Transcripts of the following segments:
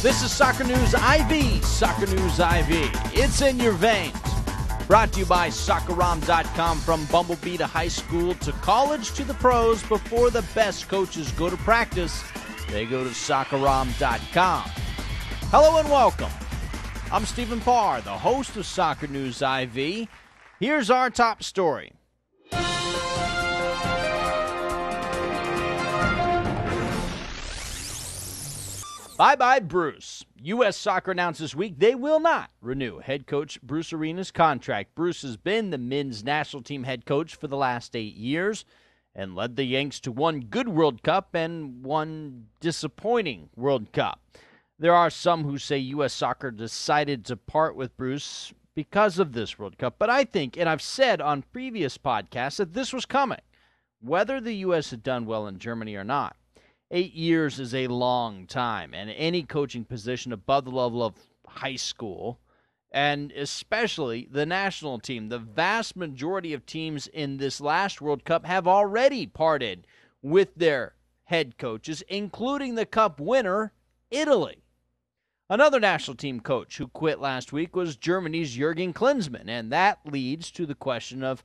This is Soccer News IV. Soccer News IV. It's in your veins. Brought to you by Soccerom.com from Bumblebee to high school to college to the pros. Before the best coaches go to practice, they go to Soccerom.com. Hello and welcome. I'm Stephen Parr, the host of Soccer News IV. Here's our top story. Bye bye, Bruce. U.S. Soccer announced this week they will not renew head coach Bruce Arena's contract. Bruce has been the men's national team head coach for the last eight years and led the Yanks to one good World Cup and one disappointing World Cup. There are some who say U.S. Soccer decided to part with Bruce because of this World Cup, but I think, and I've said on previous podcasts, that this was coming, whether the U.S. had done well in Germany or not. Eight years is a long time, and any coaching position above the level of high school, and especially the national team, the vast majority of teams in this last World Cup have already parted with their head coaches, including the Cup winner, Italy. Another national team coach who quit last week was Germany's Jurgen Klinsmann, and that leads to the question of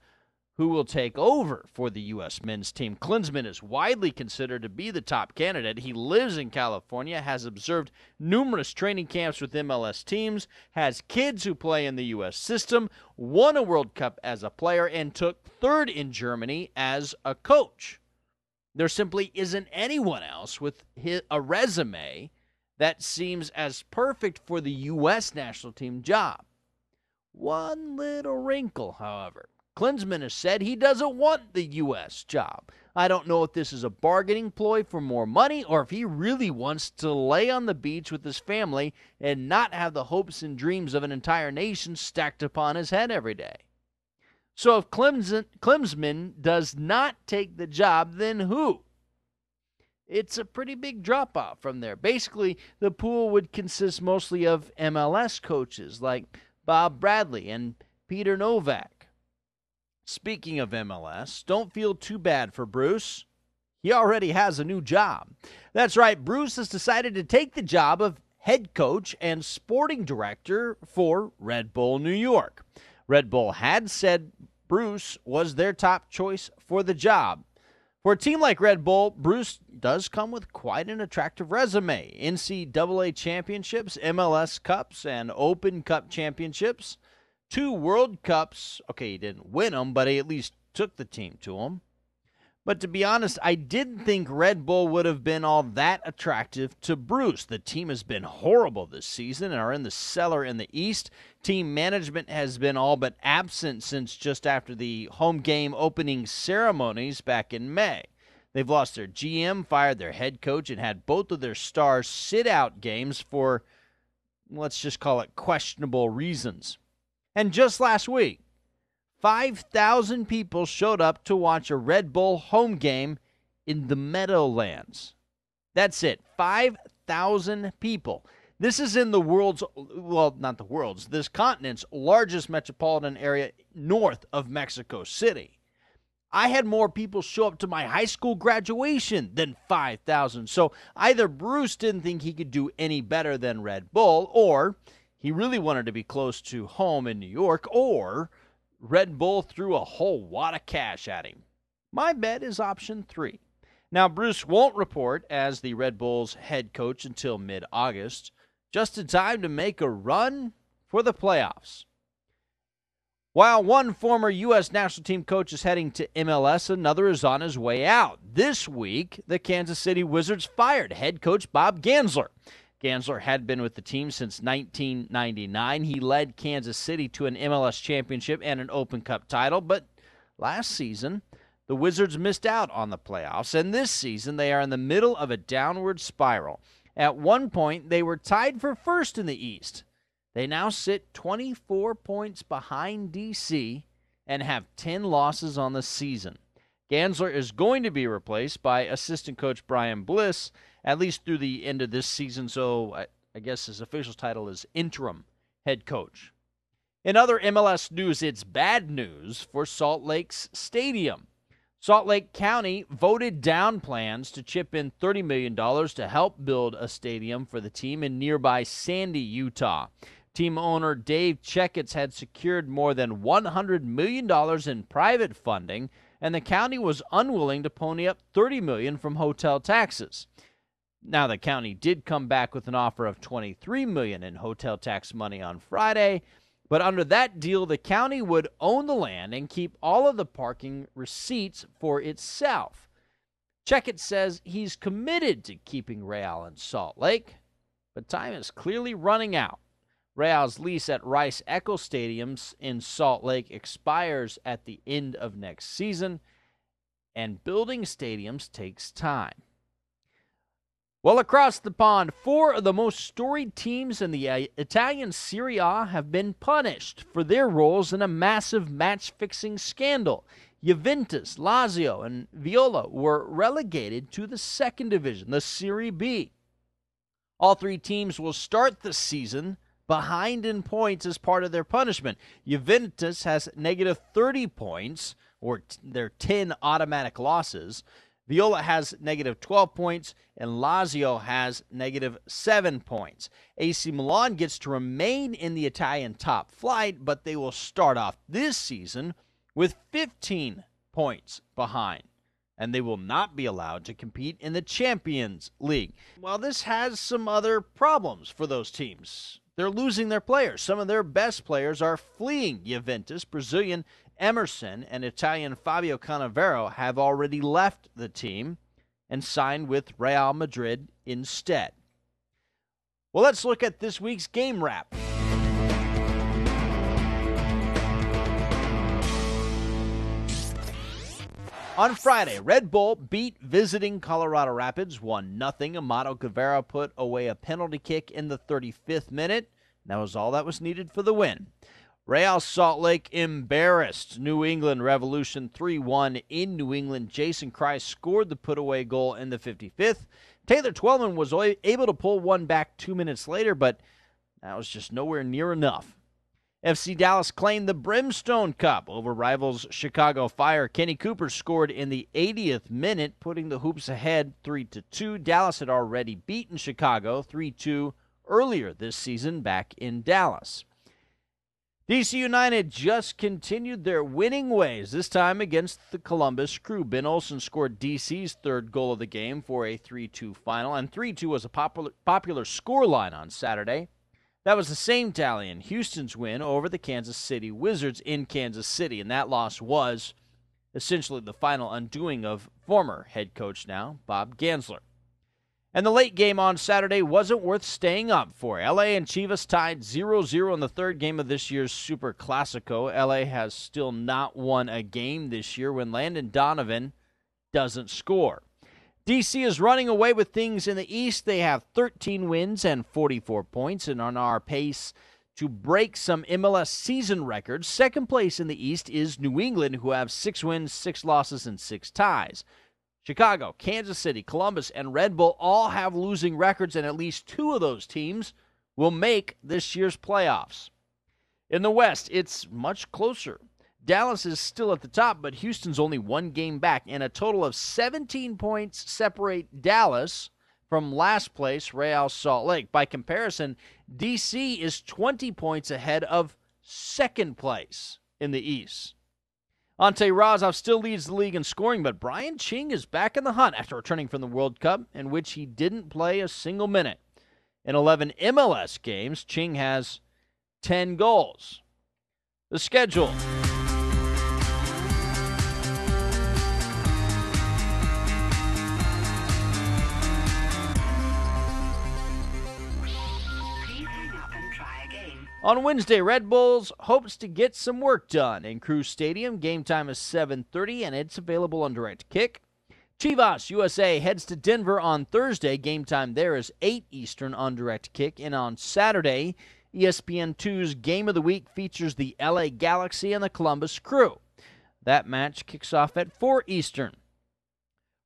who will take over for the U.S. men's team. Klinsmann is widely considered to be the top candidate. He lives in California, has observed numerous training camps with MLS teams, has kids who play in the U.S. system, won a World Cup as a player, and took third in Germany as a coach. There simply isn't anyone else with a resume that seems as perfect for the U.S. national team job. One little wrinkle, however. Klinsmann has said he doesn't want the U.S. job. I don't know if this is a bargaining ploy for more money or if he really wants to lay on the beach with his family and not have the hopes and dreams of an entire nation stacked upon his head every day. So if Klinsmann does not take the job, then who? It's a pretty big drop off from there. Basically, the pool would consist mostly of MLS coaches like Bob Bradley and Peter Nowak. Speaking of MLS, don't feel too bad for Bruce. He already has a new job. That's right, Bruce has decided to take the job of head coach and sporting director for Red Bull New York. Red Bull had said Bruce was their top choice for the job. For a team like Red Bull, Bruce does come with quite an attractive resume NCAA championships, MLS Cups, and Open Cup championships two World Cups. Okay, he didn't win them, but he at least took the team to them. But to be honest, I didn't think Red Bull would have been all that attractive to Bruce. The team has been horrible this season and are in the cellar in the East. Team management has been all but absent since just after the home game opening ceremonies back in May. They've lost their GM, fired their head coach, and had both of their stars sit out games for, let's just call it questionable reasons. And just last week, 5,000 people showed up to watch a Red Bull home game in the Meadowlands. That's it. 5,000 people. This is in the world's, well, not the world's, this continent's largest metropolitan area north of Mexico City. I had more people show up to my high school graduation than 5,000. So either Bruce didn't think he could do any better than Red Bull, or he really wanted to be close to home in New York, or Red Bull threw a whole wad of cash at him. My bet is option three. Now, Bruce won't report as the Red Bulls head coach until mid August, just in time to make a run for the playoffs. While one former U.S. national team coach is heading to MLS, another is on his way out. This week, the Kansas City Wizards fired head coach Bob Gansler. Gansler had been with the team since 1999. He led Kansas City to an MLS championship and an Open Cup title, but last season, the Wizards missed out on the playoffs, and this season they are in the middle of a downward spiral. At one point, they were tied for first in the East. They now sit 24 points behind DC and have 10 losses on the season. Gansler is going to be replaced by assistant coach Brian Bliss, at least through the end of this season. So I guess his official title is interim head coach. In other MLS news, it's bad news for Salt Lake's stadium. Salt Lake County voted down plans to chip in $30 million to help build a stadium for the team in nearby Sandy, Utah. Team owner Dave Checketts had secured more than $100 million in private funding, and the county was unwilling to pony up 30 million from hotel taxes. Now the county did come back with an offer of 23 million in hotel tax money on Friday, but under that deal, the county would own the land and keep all of the parking receipts for itself. Checketts says he's committed to keeping Real in Salt Lake, but time is clearly running out. Real's lease at Rice Eccles Stadiums in Salt Lake expires at the end of next season, and building stadiums takes time. Well, across the pond, four of the most storied teams in the Italian Serie A have been punished for their roles in a massive match fixing scandal. Juventus, Lazio, and Viola were relegated to the second division, the Serie B. All three teams will start the season behind in points as part of their punishment. Juventus has negative 30 points, or t- their 10 automatic losses. Viola has negative 12 points, and Lazio has negative 7 points. AC Milan gets to remain in the Italian top flight, but they will start off this season with 15 points behind, and they will not be allowed to compete in the Champions League. While this has some other problems for those teams. They're losing their players. Some of their best players are fleeing Juventus. Brazilian Emerson and Italian Fabio Cannavaro have already left the team and signed with Real Madrid instead. Well, let's look at this week's game wrap. On Friday, Red Bull beat visiting Colorado Rapids 1 0. Amado Guevara put away a penalty kick in the 35th minute. That was all that was needed for the win. Real Salt Lake embarrassed New England Revolution 3 1 in New England. Jason Kreis scored the put away goal in the 55th. Taylor Twellman was able to pull one back two minutes later, but that was just nowhere near enough. FC Dallas claimed the Brimstone Cup over rivals Chicago Fire. Kenny Cooper scored in the 80th minute, putting the Hoops ahead 3 2. Dallas had already beaten Chicago 3 2 earlier this season back in Dallas. DC United just continued their winning ways, this time against the Columbus Crew. Ben Olsen scored DC's third goal of the game for a 3 2 final, and 3 2 was a popular, popular scoreline on Saturday. That was the same tally in Houston's win over the Kansas City Wizards in Kansas City, and that loss was essentially the final undoing of former head coach now, Bob Gansler. And the late game on Saturday wasn't worth staying up for. LA and Chivas tied 0 0 in the third game of this year's Super Classico. LA has still not won a game this year when Landon Donovan doesn't score. DC is running away with things in the East. They have 13 wins and 44 points and on our pace to break some MLS season records. Second place in the East is New England, who have six wins, six losses, and six ties. Chicago, Kansas City, Columbus, and Red Bull all have losing records, and at least two of those teams will make this year's playoffs. In the West, it's much closer. Dallas is still at the top, but Houston's only one game back, and a total of 17 points separate Dallas from last place, Real Salt Lake. By comparison, DC is 20 points ahead of second place in the East. Ante Razov still leads the league in scoring, but Brian Ching is back in the hunt after returning from the World Cup, in which he didn't play a single minute. In 11 MLS games, Ching has 10 goals. The schedule. On Wednesday, Red Bulls hopes to get some work done in Crew Stadium. Game time is 7:30 and it's available on direct kick. Chivas USA heads to Denver on Thursday. Game time there is 8 Eastern on direct kick and on Saturday, ESPN2's Game of the Week features the LA Galaxy and the Columbus Crew. That match kicks off at 4 Eastern.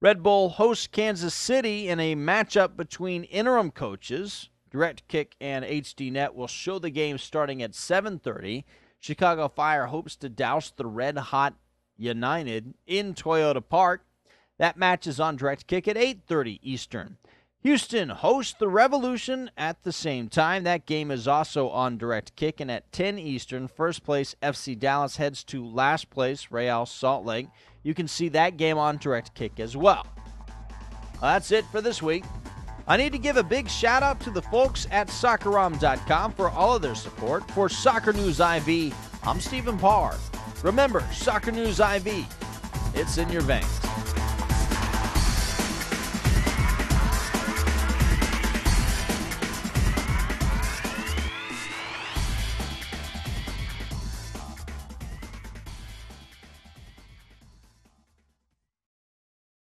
Red Bull hosts Kansas City in a matchup between interim coaches Direct Kick and HDNet will show the game starting at 7:30. Chicago Fire hopes to douse the Red Hot United in Toyota Park. That match is on Direct Kick at 8:30 Eastern. Houston hosts the Revolution at the same time. That game is also on Direct Kick and at 10 Eastern. First place FC Dallas heads to last place Real Salt Lake. You can see that game on Direct Kick as well. well that's it for this week. I need to give a big shout out to the folks at Soccerom.com for all of their support. For Soccer News IV, I'm Stephen Parr. Remember, Soccer News IV, it's in your veins.